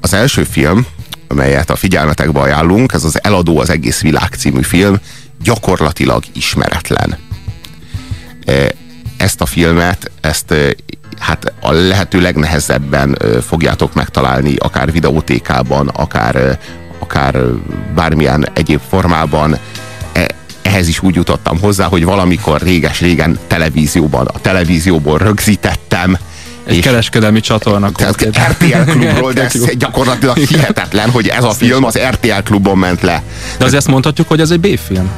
Az első film, amelyet a figyelmetekbe ajánlunk, ez az Eladó az egész világ című film, gyakorlatilag ismeretlen. Ezt a filmet, ezt hát a lehető legnehezebben fogjátok megtalálni, akár videótékában, akár, akár bármilyen egyéb formában. E, ehhez is úgy jutottam hozzá, hogy valamikor réges-régen televízióban, a televízióból rögzítettem, egy és kereskedelmi csatorna. Tehát RTL klubról, de ez gyakorlatilag hihetetlen, hogy ez a film az RTL klubon ment le. De azért ezt mondhatjuk, hogy ez egy B-film?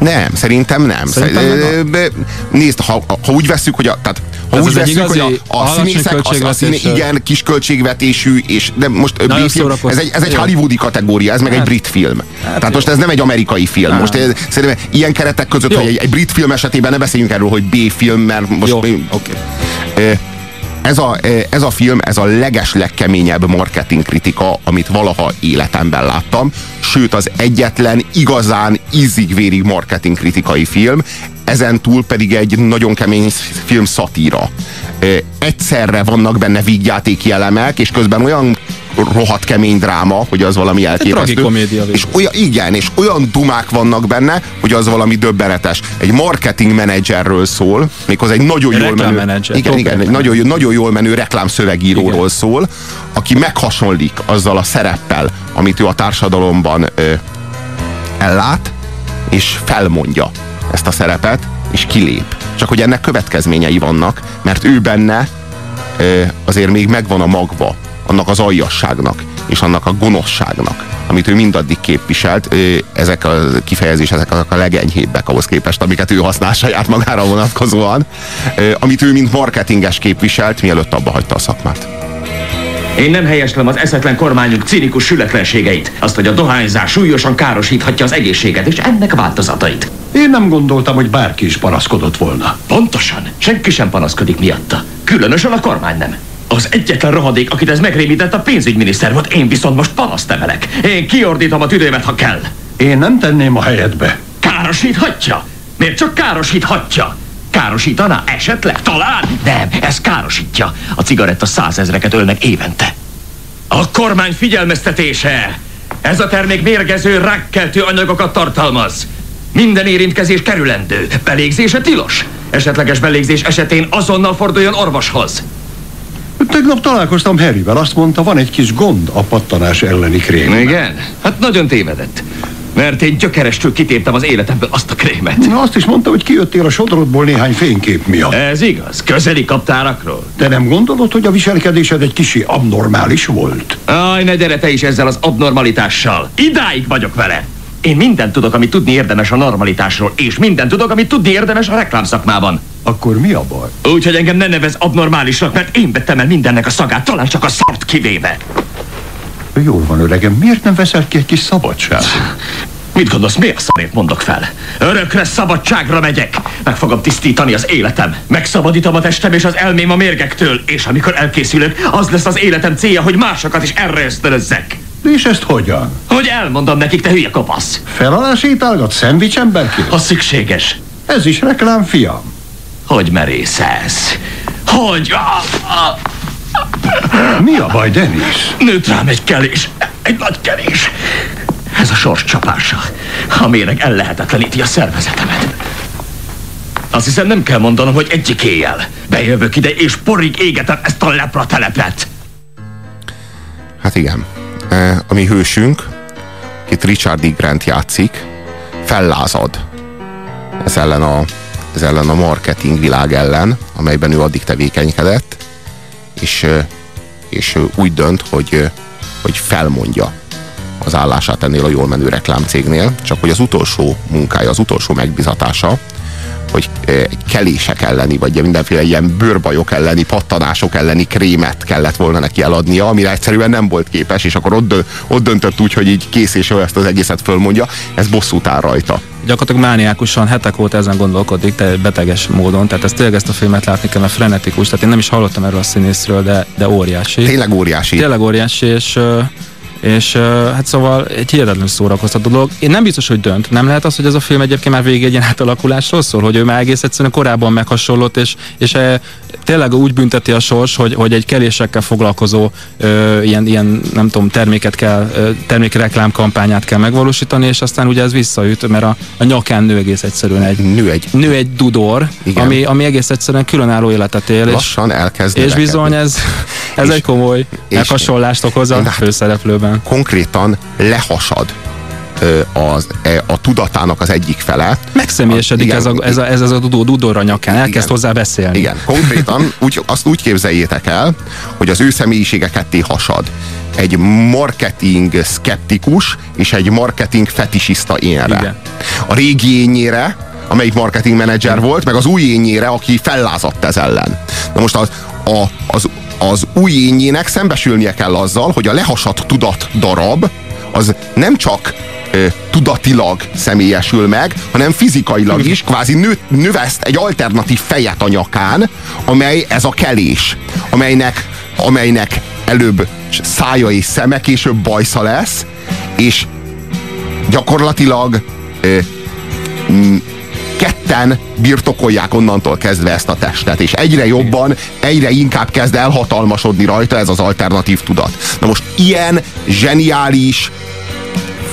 Nem, szerintem nem. Szerintem nem. Nézd, ha, ha úgy veszük, hogy a, tehát, ha ez úgy veszük, hogy a, a színészek, az, a színé, igen, kis költségvetésű, és de most B-film, ez egy, ez egy hollywoodi kategória, ez meg hát, egy brit film. Hát Tehát jó. most ez nem egy amerikai film. Hát. Most ez, szerintem ilyen keretek között, jó. hogy egy, egy brit film esetében ne beszéljünk erről, hogy B-film, mert most... Jó, oké. Okay ez a, ez a film, ez a leges legkeményebb marketing kritika, amit valaha életemben láttam, sőt az egyetlen igazán ízig-vérig marketing kritikai film, ezen túl pedig egy nagyon kemény film szatíra. Egyszerre vannak benne vígjátéki elemek, és közben olyan rohadt kemény dráma, hogy az valami elképesztő. És olyan, igen, és olyan dumák vannak benne, hogy az valami döbbenetes. Egy marketing menedzserről szól, méghozzá egy nagyon jól menő, igen, igen, egy nagyon, nagyon jól menő reklámszövegíróról igen. szól, aki meghasonlik azzal a szereppel, amit ő a társadalomban ö, ellát, és felmondja ezt a szerepet, és kilép. Csak hogy ennek következményei vannak, mert ő benne ö, azért még megvan a magva annak az aljasságnak és annak a gonoszságnak, amit ő mindaddig képviselt, ezek a kifejezések ezek a legenyhébbek ahhoz képest, amiket ő használ saját magára vonatkozóan, amit ő mint marketinges képviselt, mielőtt abba hagyta a szakmát. Én nem helyeslem az eszetlen kormányunk cinikus sületlenségeit, azt, hogy a dohányzás súlyosan károsíthatja az egészséget, és ennek változatait. Én nem gondoltam, hogy bárki is panaszkodott volna. Pontosan. Senki sem panaszkodik miatta. Különösen a kormány nem. Az egyetlen rohadék, akit ez megrémített, a pénzügyminiszter volt, én viszont most panaszt emelek. Én kiordítom a tüdőmet, ha kell. Én nem tenném a helyedbe. Károsíthatja? Miért csak károsíthatja? Károsítaná esetleg? Talán? Nem, ez károsítja. A cigaretta százezreket ölnek évente. A kormány figyelmeztetése! Ez a termék mérgező, rákkeltő anyagokat tartalmaz. Minden érintkezés kerülendő. Belégzése tilos. Esetleges belégzés esetén azonnal forduljon orvoshoz. Tegnap találkoztam Harryvel, azt mondta, van egy kis gond a pattanás elleni krém. Igen? Hát nagyon tévedett. Mert én gyökerestől kitéptem az életemből azt a krémet. Na, azt is mondta, hogy kijöttél a sodrodból néhány fénykép miatt. Ez igaz, közeli kaptárakról. De nem gondolod, hogy a viselkedésed egy kicsi abnormális volt? Aj, ne gyere te is ezzel az abnormalitással. Idáig vagyok vele. Én mindent tudok, amit tudni érdemes a normalitásról, és mindent tudok, amit tudni érdemes a reklámszakmában. Akkor mi a baj? Úgy, hogy engem ne nevez abnormálisnak, mert én vettem el mindennek a szagát, talán csak a szart kivéve. Jól van, öregem, miért nem veszel ki egy kis szabadságot? Mit gondolsz, miért szarét mondok fel? Örökre szabadságra megyek. Meg fogom tisztítani az életem. Megszabadítom a testem és az elmém a mérgektől. És amikor elkészülök, az lesz az életem célja, hogy másokat is erre ösztönözzek. És ezt hogyan? Hogy elmondom nekik, te hülye kopasz. Felalásétálgat szendvics emberként? Ha szükséges. Ez is reklám, fiam. Hogy merészelsz? Hogy... Mi a baj, Denis? Nőtt rám egy kelés. Egy nagy kelés. Ez a sors csapása. A méreg ellehetetleníti a szervezetemet. Azt hiszem nem kell mondanom, hogy egyik éjjel bejövök ide, és porig égetem ezt a lepra telepet. Hát igen. E, a mi hősünk, itt Richard E. Grant játszik, fellázad ez ellen a, ez ellen a marketing világ ellen, amelyben ő addig tevékenykedett, és, és úgy dönt, hogy, hogy felmondja az állását ennél a jól menő reklámcégnél, csak hogy az utolsó munkája, az utolsó megbizatása, hogy kelések elleni, vagy mindenféle ilyen bőrbajok elleni, pattanások elleni krémet kellett volna neki eladnia, amire egyszerűen nem volt képes, és akkor ott, ott döntött úgy, hogy így kész és ezt az egészet fölmondja, ez bosszút áll rajta. Gyakorlatilag mániákusan hetek óta ezen gondolkodik, te beteges módon, tehát ezt tényleg ezt a filmet látni kell, mert frenetikus, tehát én nem is hallottam erről a színészről, de, de óriási. Tényleg óriási. Tényleg óriási, és és hát szóval egy hihetetlen szórakoztató dolog. Én nem biztos, hogy dönt. Nem lehet az, hogy ez a film egyébként már végig egy ilyen átalakulásról szól, hogy ő már egész egyszerűen korábban meghasonlott, és, és tényleg úgy bünteti a sors, hogy, hogy egy kelésekkel foglalkozó ö, ilyen, ilyen, nem tudom, terméket kell, ö, termékreklám kampányát kell megvalósítani, és aztán ugye ez visszaüt, mert a, a nyakán nő egész egyszerűen egy, Nő egy nő egy dudor, Igen. ami, ami egész egyszerűen különálló életet él, és, lassan elkezd és bizony ez, ez És- egy komoly és- elhasonlást okoz a hát- főszereplőben. konkrétan lehasad az, e, a tudatának az egyik fele. Megszemélyesedik Igen, ez a, ez a, ez a dudor, dudor a nyakán, elkezd Igen. hozzá beszélni. Igen, konkrétan úgy, azt úgy képzeljétek el, hogy az ő személyisége ketté hasad. Egy marketing szkeptikus és egy marketing fetisista énre. Igen. A régi énjére, amelyik marketing menedzser volt, meg az új énjére, aki fellázadt ez ellen. Na most az, a, az, az új énjének szembesülnie kell azzal, hogy a lehasadt tudat darab az nem csak tudatilag személyesül meg, hanem fizikailag is, kvázi nő, növeszt egy alternatív fejet a nyakán, amely ez a kelés, amelynek, amelynek előbb szája és szeme, később bajsza lesz, és gyakorlatilag ö, ketten birtokolják onnantól kezdve ezt a testet, és egyre jobban, egyre inkább kezd elhatalmasodni rajta ez az alternatív tudat. Na most ilyen zseniális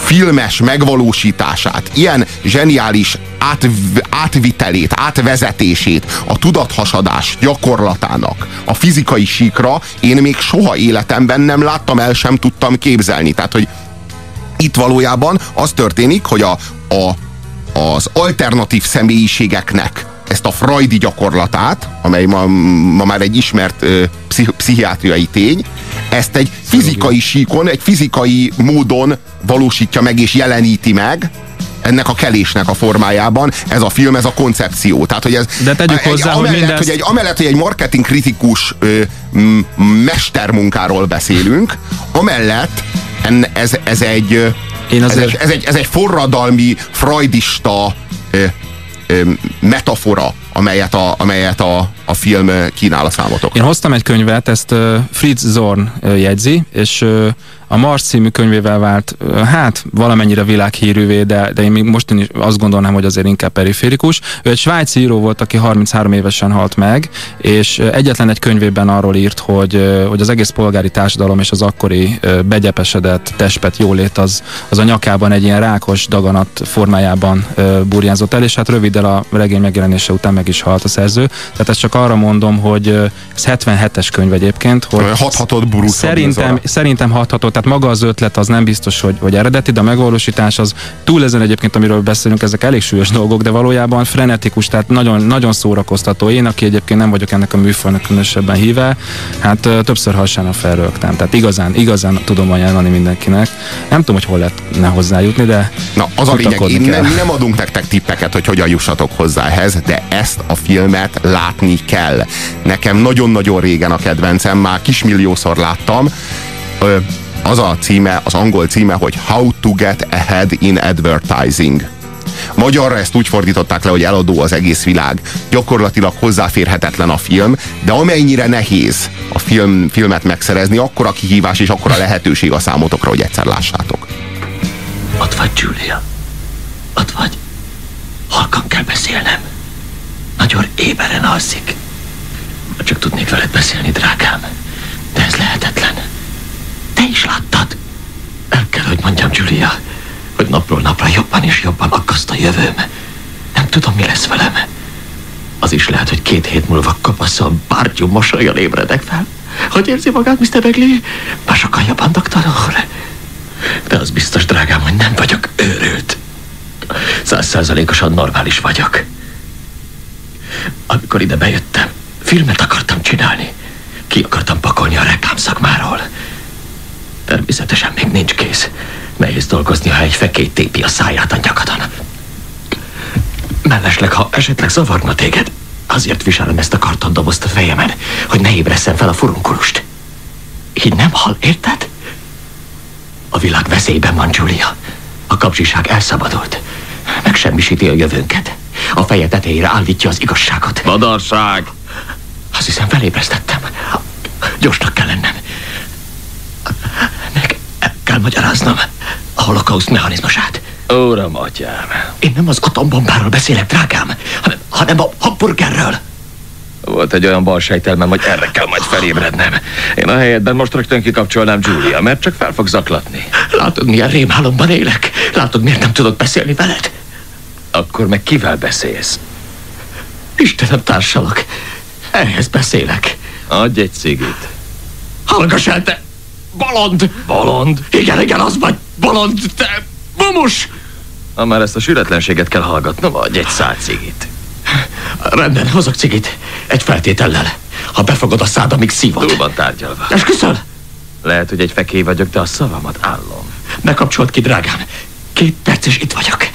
filmes megvalósítását, ilyen zseniális átv, átvitelét, átvezetését a tudathasadás gyakorlatának a fizikai síkra én még soha életemben nem láttam, el sem tudtam képzelni. Tehát, hogy itt valójában az történik, hogy a, a, az alternatív személyiségeknek ezt a freudi gyakorlatát, amely ma, ma már egy ismert ö, pszich, pszichiátriai tény, ezt egy fizikai síkon, egy fizikai módon valósítja meg és jeleníti meg, ennek a kelésnek a formájában ez a film, ez a koncepció. Tehát, hogy ez, De tegyük hozzá, hogy amellett, mindezt- hogy egy, amellett, hogy egy marketing kritikus ö, mestermunkáról beszélünk, amellett en, ez, ez egy Én ez, azért- egy, ez, egy, ez egy forradalmi, freudista ö, ö, metafora, amelyet, a, amelyet a, a film kínál a számotokra. Én hoztam egy könyvet, ezt Fritz Zorn jegyzi, és a Mars című könyvével vált, hát valamennyire világhírűvé, de, de én még most is azt gondolnám, hogy azért inkább periférikus. Ő egy svájci író volt, aki 33 évesen halt meg, és egyetlen egy könyvében arról írt, hogy, hogy az egész polgári társadalom és az akkori begyepesedett testpet jólét az, az a nyakában egy ilyen rákos daganat formájában burjánzott el, és hát röviddel a regény megjelenése után meg is halt a szerző. Tehát ezt csak arra mondom, hogy ez 77-es könyv egyébként, hogy Hathatott Bruce Szerintem, szerintem hatható, tehát maga az ötlet az nem biztos, hogy, hogy eredeti, de a megvalósítás az túl ezen egyébként, amiről beszélünk, ezek elég súlyos dolgok, de valójában frenetikus, tehát nagyon, nagyon szórakoztató. Én, aki egyébként nem vagyok ennek a műfajnak különösebben híve, hát többször hassána felrögtem. Tehát igazán, igazán tudom ajánlani mindenkinek. Nem tudom, hogy hol lehetne hozzájutni, de Na, az a lényeg, én nem, nem adunk nektek tippeket, hogy hogyan jussatok hozzá ehhez, de ezt a filmet látni kell. Nekem nagyon-nagyon régen a kedvencem, már kismilliószor láttam. Az a címe, az angol címe, hogy How to get ahead in advertising. Magyarra ezt úgy fordították le, hogy eladó az egész világ. Gyakorlatilag hozzáférhetetlen a film, de amennyire nehéz a film, filmet megszerezni, akkor a kihívás és akkor a lehetőség a számotokra, hogy egyszer lássátok. Ott vagy, Julia. Ott vagy. Halkan kell beszélnem. Nagyon éberen alszik. Ha csak tudnék veled beszélni, drágám. De ez lehetetlen. Te is láttad. El kell, hogy mondjam, Julia, hogy napról napra jobban és jobban akaszt a jövőm. Nem tudom, mi lesz velem. Az is lehet, hogy két hét múlva kapaszom, bárgyú mosolyan ébredek fel. Hogy érzi magát, Mr. Begley? Már sokkal jobban, doktor úr. De az biztos, drágám, hogy nem vagyok őrült. Százszázalékosan normális vagyok. Amikor ide bejöttem, filmet akartam csinálni. Ki akartam pakolni a reklámszakmáról. Természetesen még nincs kész. Nehéz dolgozni, ha egy fekély tépi a száját a nyakadon. Mellesleg, ha esetleg zavarna téged, azért viselem ezt a kartondobozt a fejemen, hogy ne ébreszem fel a furunkulust. Így nem hal, érted? A világ veszélyben van, Julia. A kapzsiság elszabadult. Megsemmisíti a jövőnket. A feje tetejére állítja az igazságot. Madarság! Azt hiszem felébresztettem. Gyorsnak kell lennem. Meg el kell magyaráznom a holokauszt mechanizmusát. Uram, atyám! Én nem az atombombáról beszélek, drágám, hanem, hanem a hamburgerről. Volt egy olyan bal sejtelmem, hogy erre kell majd felébrednem. Én a helyedben most rögtön kikapcsolnám Julia, mert csak fel fog zaklatni. Látod, milyen rémálomban élek? Látod, miért nem tudok beszélni veled? Akkor meg kivel beszélsz? Istenem, társalak. Ehhez beszélek. Adj egy cigit. Hallgass el, te bolond! Bolond? Igen, igen, az vagy bolond, te mumus! Ha már ezt a sületlenséget kell hallgatnom, adj egy szál cigit. Rendben, hozok cigit. Egy feltétellel. Ha befogod a szád, amíg szívod. Túl van tárgyalva. Esküszöl? Lehet, hogy egy fekély vagyok, de a szavamat állom. Ne kapcsolt ki, drágám. Két perc, és itt vagyok.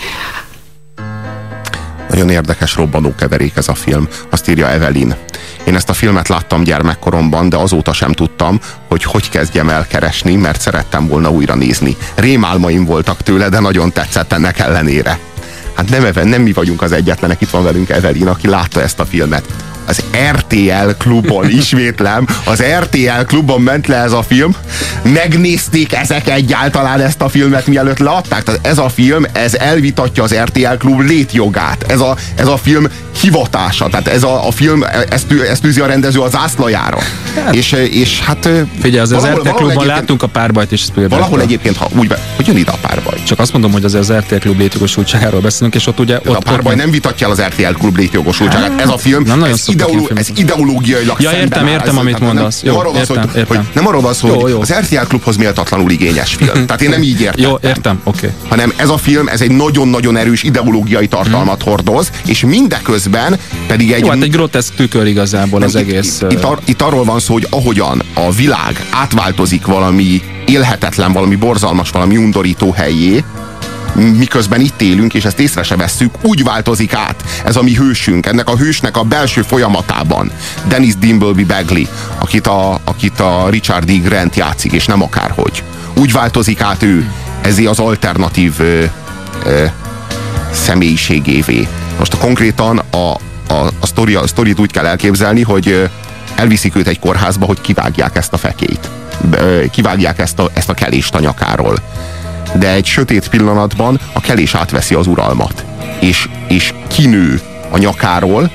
Nagyon érdekes robbanó keverék ez a film. Azt írja Evelyn. Én ezt a filmet láttam gyermekkoromban, de azóta sem tudtam, hogy hogy kezdjem el keresni, mert szerettem volna újra nézni. Rémálmaim voltak tőle, de nagyon tetszett ennek ellenére. Hát nem, nem mi vagyunk az egyetlenek, itt van velünk Evelyn, aki látta ezt a filmet az RTL klubon, ismétlem, az RTL klubon ment le ez a film, megnézték ezek egyáltalán ezt a filmet, mielőtt leadták. Tehát ez a film, ez elvitatja az RTL klub létjogát. Ez a, ez a film hivatása. Tehát ez a, a film, ezt, ezt tűzi a rendező az ászlajára. Hát, és, és hát... Figyelj, az, valahol, az RTL klubban látunk a párbajt is Spielberg. Valahol egyébként, ha úgy, hogy jön ide a párbaj. Csak azt mondom, hogy az, az RTL klub létjogosultságáról beszélünk, és ott ugye... Ott, a párbaj ott, nem vitatja el az RTL klub létjogosultságát. Ez a film, nem ez ideoló, ez ideológiailag Ja, értem, értem, amit mondasz. Nem, jó, arról értem, szó, értem. Hogy nem arról van szó, hogy az RTL klubhoz méltatlanul igényes film. Tehát én nem így értem. Jó, értem, oké. Okay. Hanem ez a film, ez egy nagyon-nagyon erős ideológiai tartalmat hmm. hordoz, és mindeközben pedig egy... Jó, hát egy groteszk tükör igazából az egész. Itt, itt, ar, itt arról van szó, hogy ahogyan a világ átváltozik valami élhetetlen, valami borzalmas, valami undorító helyé, miközben itt élünk, és ezt észre se vesszük, úgy változik át ez a mi hősünk, ennek a hősnek a belső folyamatában. Dennis Dimbleby Bagley, akit a, akit a Richard D. Grant játszik, és nem akárhogy. Úgy változik át ő, ezé az alternatív ö, ö, személyiségévé. Most a konkrétan a, a, a, sztori, a sztorit úgy kell elképzelni, hogy elviszik őt egy kórházba, hogy kivágják ezt a fekélyt. Kivágják ezt a, ezt a kelést a nyakáról de egy sötét pillanatban a kelés átveszi az uralmat, és, és kinő a nyakáról,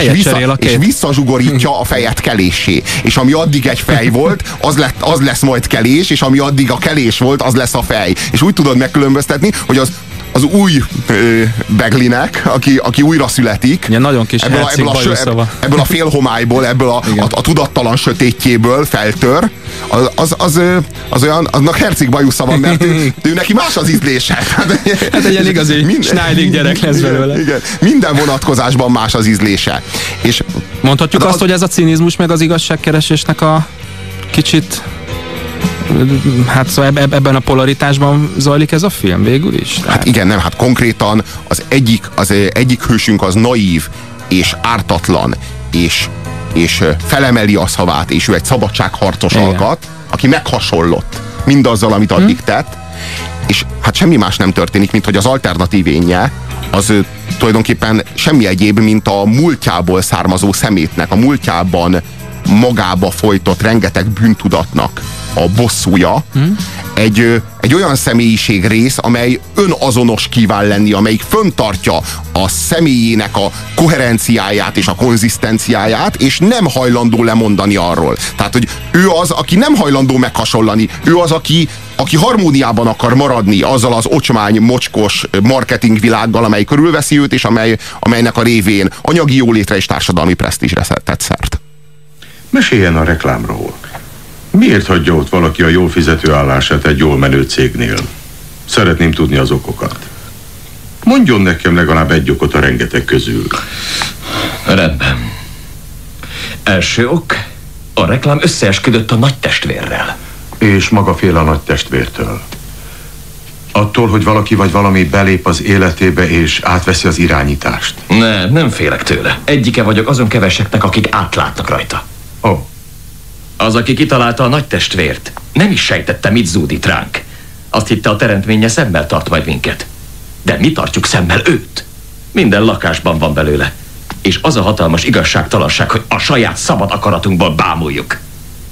és, vissza, és visszazsugorítja a fejet kelésé. És ami addig egy fej volt, az, lett, az lesz majd kelés, és ami addig a kelés volt, az lesz a fej. És úgy tudod megkülönböztetni, hogy az az új ö, Beglinek, aki, aki újra születik. Ja, nagyon kis ebből, a, ebből, a, ebből, ebből a félhomályból, ebből a, a, a tudattalan sötétjéből feltör, az, az, az, az olyan, aznak herceg bajusza van, mert ő, ő neki más az ízlése. Hát, hát egy ilyen igazi mind, Schneidig gyerek lesz belőle. Igen, igen, minden vonatkozásban más az ízlése. És Mondhatjuk azt, az, hogy ez a cinizmus meg az igazságkeresésnek a kicsit hát szóval ebben a polaritásban zajlik ez a film végül is? Tehát... Hát igen, nem, hát konkrétan az egyik, az egyik hősünk az naív és ártatlan, és, és felemeli a szavát, és ő egy szabadságharcos igen. alkat, aki meghasonlott mindazzal, amit addig hm. tett, és hát semmi más nem történik, mint hogy az alternatív énje az tulajdonképpen semmi egyéb, mint a múltjából származó szemétnek, a múltjában magába folytott rengeteg bűntudatnak a bosszúja, hmm. egy, egy olyan személyiség rész, amely önazonos kíván lenni, amelyik föntartja a személyének a koherenciáját és a konzisztenciáját, és nem hajlandó lemondani arról. Tehát, hogy ő az, aki nem hajlandó meghasonlani, ő az, aki, aki harmóniában akar maradni azzal az ocsmány, mocskos marketingvilággal, amely körülveszi őt, és amely, amelynek a révén anyagi jólétre és társadalmi presztízsre tett szert. Meséljen a reklámról. Miért hagyja ott valaki a jól fizető állását egy jól menő cégnél? Szeretném tudni az okokat. Mondjon nekem legalább egy okot a rengeteg közül. Rendben. Első ok, a reklám összeesküdött a nagy testvérrel. És maga fél a nagy testvértől. Attól, hogy valaki vagy valami belép az életébe és átveszi az irányítást. Nem, nem félek tőle. Egyike vagyok azon keveseknek, akik átlátnak rajta. Ó. Oh. Az, aki kitalálta a nagy testvért, nem is sejtette, mit zúdít ránk. Azt hitte a teremtménye szemmel tart majd minket. De mi tartjuk szemmel őt. Minden lakásban van belőle. És az a hatalmas igazságtalanság, hogy a saját szabad akaratunkból bámuljuk.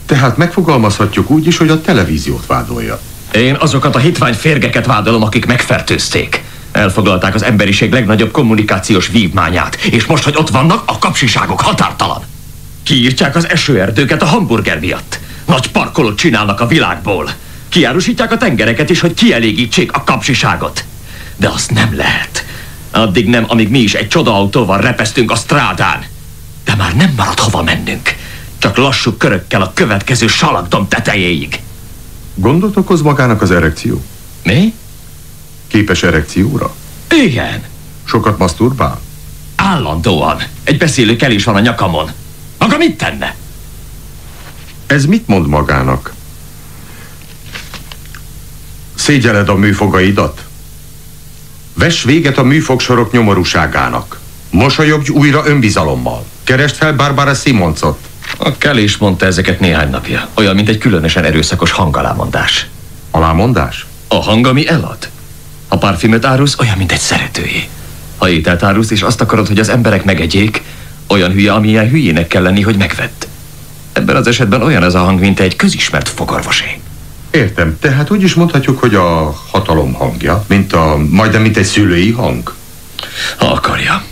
Tehát megfogalmazhatjuk úgy is, hogy a televíziót vádolja. Én azokat a hitvány férgeket vádolom, akik megfertőzték. Elfoglalták az emberiség legnagyobb kommunikációs vívmányát, és most, hogy ott vannak, a kapsiságok határtalan. Kiírtják az esőerdőket a hamburger miatt. Nagy parkolót csinálnak a világból. Kiárusítják a tengereket is, hogy kielégítsék a kapsiságot. De azt nem lehet. Addig nem, amíg mi is egy csodaautóval repesztünk a strádán. De már nem marad hova mennünk. Csak lassú körökkel a következő salakdom tetejéig. Gondot okoz magának az erekció? Mi? Képes erekcióra? Igen. Sokat maszturbál? Állandóan. Egy beszélő kell is van a nyakamon. Maga mit tenne? Ez mit mond magának? Szégyeled a műfogaidat? Vess véget a műfogsorok nyomorúságának. Mosolyogj újra önbizalommal. Keresd fel Barbara Simoncot. A Kelly is mondta ezeket néhány napja. Olyan, mint egy különösen erőszakos hangalámondás. Alámondás? A hang, ami elad. Ha parfümöt árulsz, olyan, mint egy szeretőjé. Ha ételt árulsz, és azt akarod, hogy az emberek megegyék, olyan hülye, amilyen hülyének kell lenni, hogy megvedd. Ebben az esetben olyan ez a hang, mint egy közismert fogorvosé. Értem, tehát úgy is mondhatjuk, hogy a hatalom hangja, mint a, majdnem mint egy szülői hang. Ha akarja.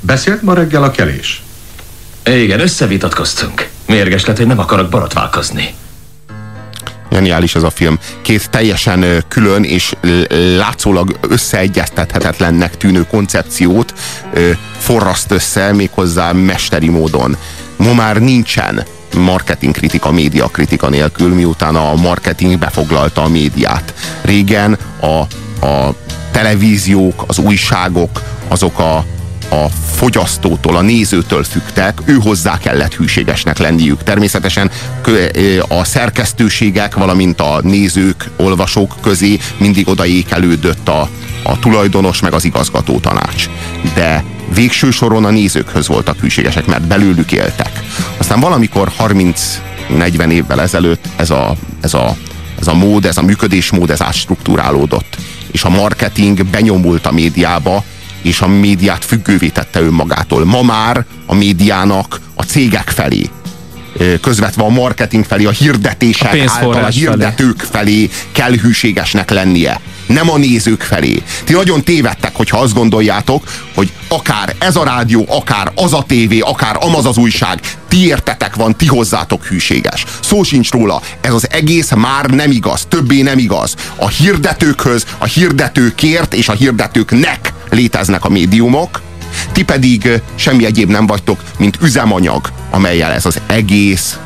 Beszélt ma reggel a kelés? Igen, összevitatkoztunk. Mérges lett, hogy nem akarok borotválkozni. Geniális ez a film. Két teljesen külön és látszólag összeegyeztethetetlennek tűnő koncepciót forraszt össze méghozzá mesteri módon. Ma már nincsen marketing kritika, média kritika nélkül, miután a marketing befoglalta a médiát. Régen a, a televíziók, az újságok, azok a, a fogyasztótól, a nézőtől fügtek, ő hozzá kellett hűségesnek lenniük. Természetesen a szerkesztőségek, valamint a nézők, olvasók közé mindig odaékelődött a, a tulajdonos, meg az igazgató tanács. De végső soron a nézőkhöz voltak hűségesek, mert belőlük éltek. Aztán valamikor 30-40 évvel ezelőtt ez a, ez a, ez a mód, ez a működésmód, ez átstruktúrálódott. És a marketing benyomult a médiába, és a médiát függővé tette önmagától. Ma már a médiának a cégek felé közvetve a marketing felé, a hirdetések A által a hirdetők felé kell hűségesnek lennie. Nem a nézők felé. Ti nagyon tévedtek, hogyha azt gondoljátok, hogy akár ez a rádió, akár az a tévé, akár amaz az újság, ti értetek van, ti hozzátok hűséges. Szó sincs róla. Ez az egész már nem igaz, többé nem igaz. A hirdetőkhöz, a hirdetőkért és a hirdetőknek léteznek a médiumok, ti pedig semmi egyéb nem vagytok, mint üzemanyag, amelyel ez az egész,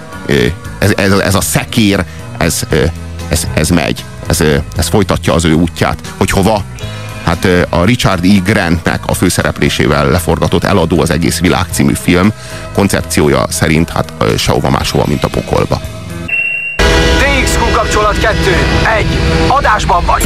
ez, ez, ez a szekér, ez, ez, ez megy. Ez, ez folytatja az ő útját. Hogy hova? Hát a Richard E. Grantnek a főszereplésével leforgatott Eladó az egész világ című film koncepciója szerint hát sehova máshova, mint a pokolba. TXQ kapcsolat 2. 1. Adásban vagy.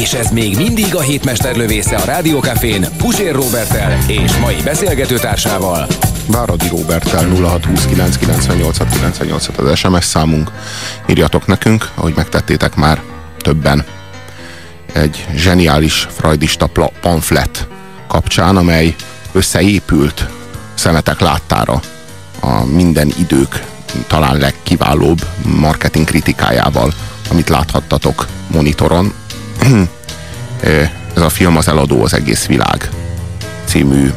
És ez még mindig a hétmester lövésze a Rádiókafén Pusér Robertel és mai beszélgetőtársával. Váradi Robertel 0629986998 az SMS számunk. Írjatok nekünk, ahogy megtettétek már többen. Egy zseniális freudista pamflet kapcsán, amely összeépült szemetek láttára a minden idők talán legkiválóbb marketing kritikájával, amit láthattatok monitoron. Ez a film az eladó az egész világ című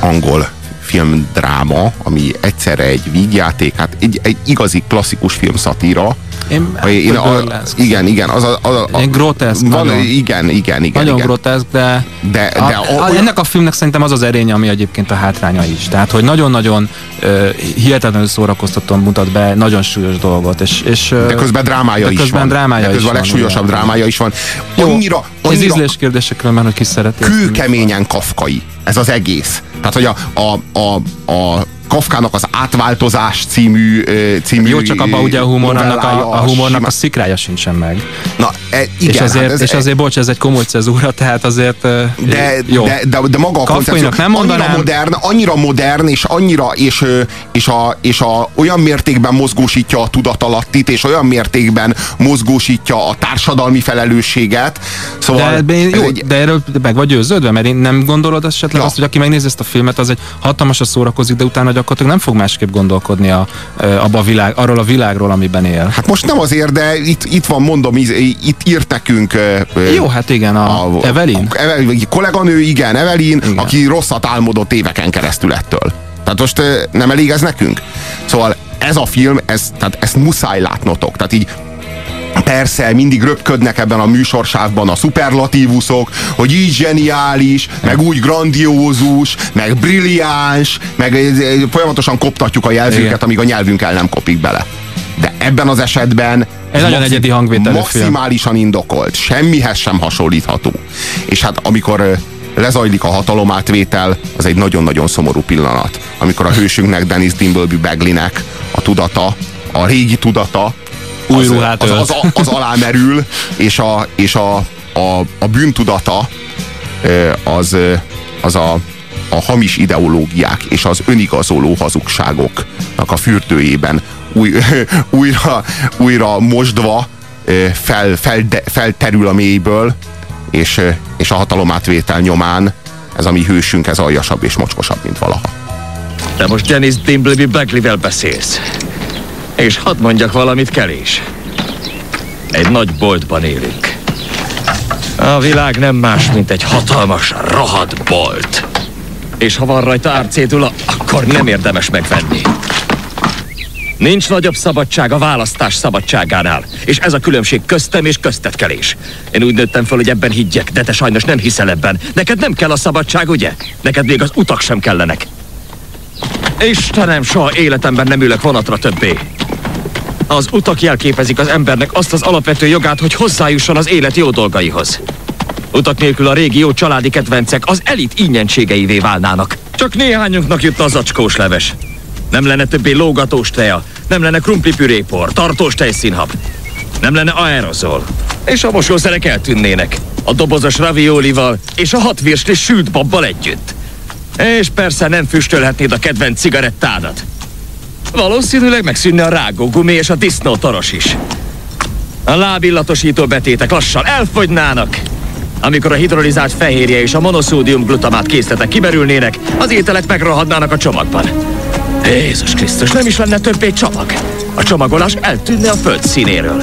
angol filmdráma, ami egyszerre egy vígjáték, hát egy, egy igazi klasszikus filmszatíra. Én, Én, a, a, igen, igen, az a, az a, a groteszk, van, nagyon. igen, igen, igen. nagyon igen. groteszk, de, De- a, de a- a, ennek a filmnek szerintem az az erénye, ami egyébként a hátránya is. Tehát, hogy nagyon-nagyon uh, hihetetlenül szórakoztatóan mutat be nagyon súlyos dolgot. És, és, De közben drámája de is közben van. drámája de is közben a van, legsúlyosabb igen. drámája is van. Jó, Annyira, Ez annyira ízlés kérdésekről már, hogy ki szereti. kőkeményen kafkai ez az egész. Tehát, hogy a, a, a, a Kafkának az átváltozás című, című Jó, csak abban ugye a humornak a, a, humornak a szikrája sincsen meg. Na, e, igen, és azért, hát ez, és azért bocs, ez egy komoly cezúra, tehát azért de, jó. de, de, de maga a koncepció nem annyira modern, annyira modern, és annyira, és, és, a, és a, olyan mértékben mozgósítja a tudatalattit, és olyan mértékben mozgósítja a társadalmi felelősséget. Szóval De, jó, egy- de erről meg vagy győződve, mert én nem gondolod esetleg Ja. azt, hogy aki megnézi ezt a filmet, az egy hatalmasra szórakozik, de utána gyakorlatilag nem fog másképp gondolkodni a, abba a világ, arról a világról, amiben él. Hát most nem azért, de itt, itt van, mondom, itt írt nekünk... Jó, hát igen, a, a Evelyn. A, Evelyn, kolléganő, igen, Evelyn, igen. aki rosszat álmodott éveken keresztül ettől. Tehát most nem elég ez nekünk? Szóval ez a film, ez, tehát ezt muszáj látnotok. Tehát így Persze, mindig röpködnek ebben a műsorsávban a szuperlatívuszok, hogy így zseniális, meg úgy grandiózus, meg brilliáns, meg folyamatosan koptatjuk a jelzőket, amíg a nyelvünk el nem kopik bele. De ebben az esetben ez nagyon egyedi hangvételű Maximálisan film. indokolt, semmihez sem hasonlítható. És hát amikor lezajlik a hatalomátvétel, az egy nagyon-nagyon szomorú pillanat. Amikor a hősünknek, Dennis Dimbleby Bagleynek a tudata, a régi tudata, új ruhát az, az, az, az alámerül, és a, és a, a, a bűntudata az, az a, a hamis ideológiák és az önigazoló hazugságoknak a fürdőjében új, újra, újra mosdva fel, fel, felterül a mélyből, és, és a hatalomátvétel nyomán ez a mi hősünk, ez aljasabb és mocskosabb, mint valaha. De most Dennis Dimbleby Bagley-vel beszélsz. És hadd mondjak valamit, Kelés. Egy nagy boltban élünk. A világ nem más, mint egy hatalmas, rohadt bolt. És ha van rajta árcédula, akkor nem érdemes megvenni. Nincs nagyobb szabadság a választás szabadságánál. És ez a különbség köztem és köztetkelés. Én úgy nőttem fel, hogy ebben higgyek, de te sajnos nem hiszel ebben. Neked nem kell a szabadság, ugye? Neked még az utak sem kellenek. Istenem, soha életemben nem ülök vonatra többé. Az utak jelképezik az embernek azt az alapvető jogát, hogy hozzájusson az élet jó dolgaihoz. Utak nélkül a régi jó családi kedvencek az elit ingyenségeivé válnának. Csak néhányunknak jut az zacskós leves. Nem lenne többé lógatós teja, nem lenne krumplipürépor, tartós tejszínhab. Nem lenne aerozol. És a mosószerek eltűnnének. A dobozos raviolival és a hat virsli sült babbal együtt. És persze nem füstölhetnéd a kedvenc cigarettádat. Valószínűleg megszűnne a rágógumi és a disznótoros is. A lábillatosító betétek lassan elfogynának. Amikor a hidrolizált fehérje és a monoszódium glutamát készletek kiberülnének, az ételek megrohadnának a csomagban. Jézus Krisztus, nem is lenne többé csomag. A csomagolás eltűnne a föld színéről.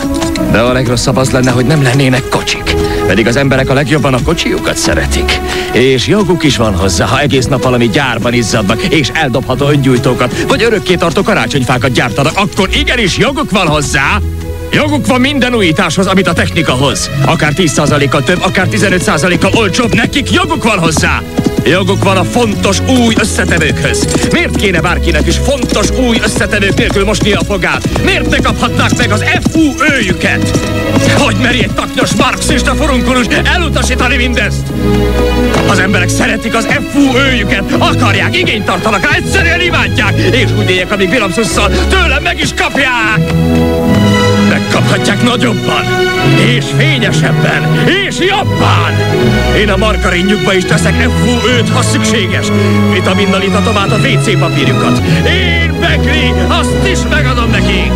De a legrosszabb az lenne, hogy nem lennének kocsik. Pedig az emberek a legjobban a kocsiukat szeretik. És joguk is van hozzá, ha egész nap valami gyárban izzadnak, és eldobható öngyújtókat, vagy örökké tartó karácsonyfákat gyártanak, akkor igenis joguk van hozzá, Joguk van minden újításhoz, amit a technika hoz. Akár 10%-kal több, akár 15%-kal olcsóbb, nekik joguk van hozzá. Joguk van a fontos új összetevőkhöz. Miért kéne bárkinek is fontos új összetevők nélkül mosni a fogát? Miért ne kaphatnák meg az FU őjüket? Hogy meri egy taknyos marxista furunkulus elutasítani mindezt? Az emberek szeretik az FU őjüket, akarják, igényt tartanak rá, egyszerűen imádják, és úgy éljek, amíg Vilamszusszal tőlem meg is kapják! Megkaphatják nagyobban, és fényesebben, és jobban! Én a margarinjukba is teszek FU őt, ha szükséges. Vitaminnal itatom át a WC papírjukat. Én, Bekli, azt is megadom nekik!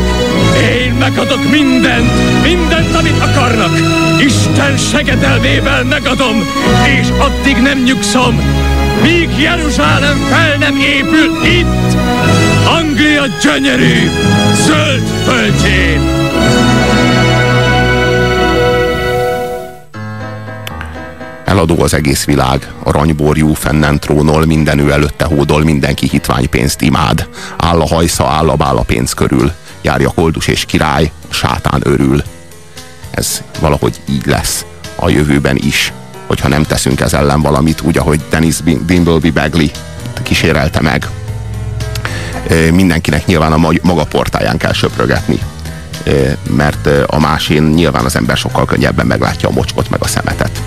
Megadok mindent, mindent, amit akarnak. Isten segedelmével megadom, és addig nem nyugszom, míg Jeruzsálem fel nem épül itt, Anglia gyönyörű, zöld földjén. Eladó az egész világ, aranyborjú, fennen trónol, minden ő előtte hódol, mindenki hitványpénzt imád. Áll a hajsza, áll a bál a pénz körül. Járja koldus és király, sátán örül. Ez valahogy így lesz a jövőben is, hogyha nem teszünk ez ellen valamit, úgy, ahogy Dennis Dimbleby Bagley kísérelte meg. Mindenkinek nyilván a maga portáján kell söprögetni mert a másén nyilván az ember sokkal könnyebben meglátja a mocskot meg a szemetet.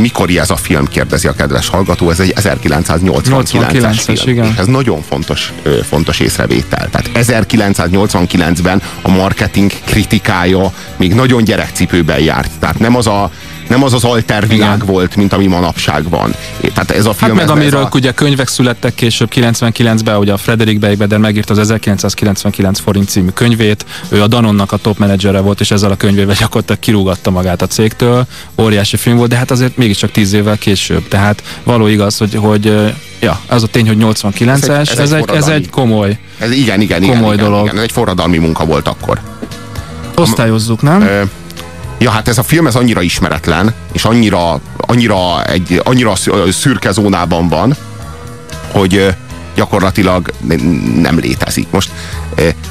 Mikor ez a film, kérdezi a kedves hallgató, ez egy 1989-es film. Igen. És ez nagyon fontos, fontos észrevétel. Tehát 1989-ben a marketing kritikája még nagyon gyerekcipőben járt. Tehát nem az a nem az az alter világ Igen. volt, mint ami manapság van. Tehát ez a Hát film... meg ez, amiről ez a, ugye könyvek születtek később 99-ben, ugye a Frederick Beigbeder megírta az 1999 forint című könyvét, ő a Danonnak a top menedzsere volt, és ezzel a könyvével gyakorlatilag kirúgatta magát a cégtől. Óriási film volt, de hát azért mégiscsak 10 évvel később. Tehát való igaz, hogy, hogy ja, az a tény, hogy 89-es, Ez egy- ez ez, egy ez egy komoly. ez igen, igen, igen, komoly igen, dolog. igen, ez egy forradalmi munka volt akkor. Osztályozzuk, nem? Ö, Ja, hát ez a film ez annyira ismeretlen, és annyira, annyira, egy, annyira szü- szürke zónában van, hogy gyakorlatilag nem létezik. Most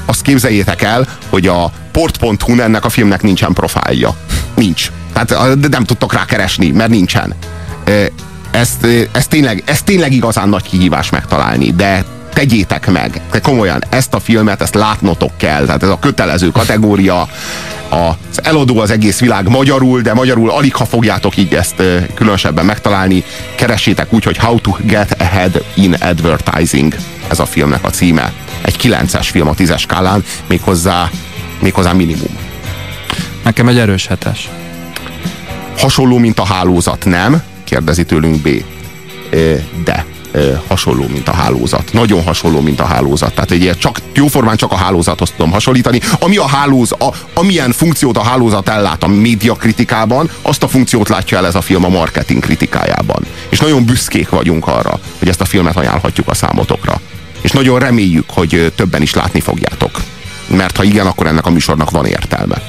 azt képzeljétek el, hogy a port.hu ennek a filmnek nincsen profilja. Nincs. Tehát de nem tudtok rá keresni, mert nincsen. Ezt, ö, ez, tényleg, ez tényleg igazán nagy kihívás megtalálni, de tegyétek meg. De komolyan, ezt a filmet, ezt látnotok kell. Tehát ez a kötelező kategória. Az eladó az egész világ magyarul, de magyarul alig ha fogjátok így ezt különösebben megtalálni. Keressétek úgy, hogy How to Get Ahead in Advertising. Ez a filmnek a címe. Egy 9-es film a 10-es skálán, méghozzá, méghozzá minimum. Nekem egy erős hetes. Hasonló, mint a hálózat, nem? Kérdezi tőlünk B. De hasonló, mint a hálózat. Nagyon hasonló, mint a hálózat. Tehát egy csak, jóformán csak a hálózathoz tudom hasonlítani. Ami a hálóz, a, amilyen funkciót a hálózat ellát a média kritikában, azt a funkciót látja el ez a film a marketing kritikájában. És nagyon büszkék vagyunk arra, hogy ezt a filmet ajánlhatjuk a számotokra. És nagyon reméljük, hogy többen is látni fogjátok. Mert ha igen, akkor ennek a műsornak van értelme.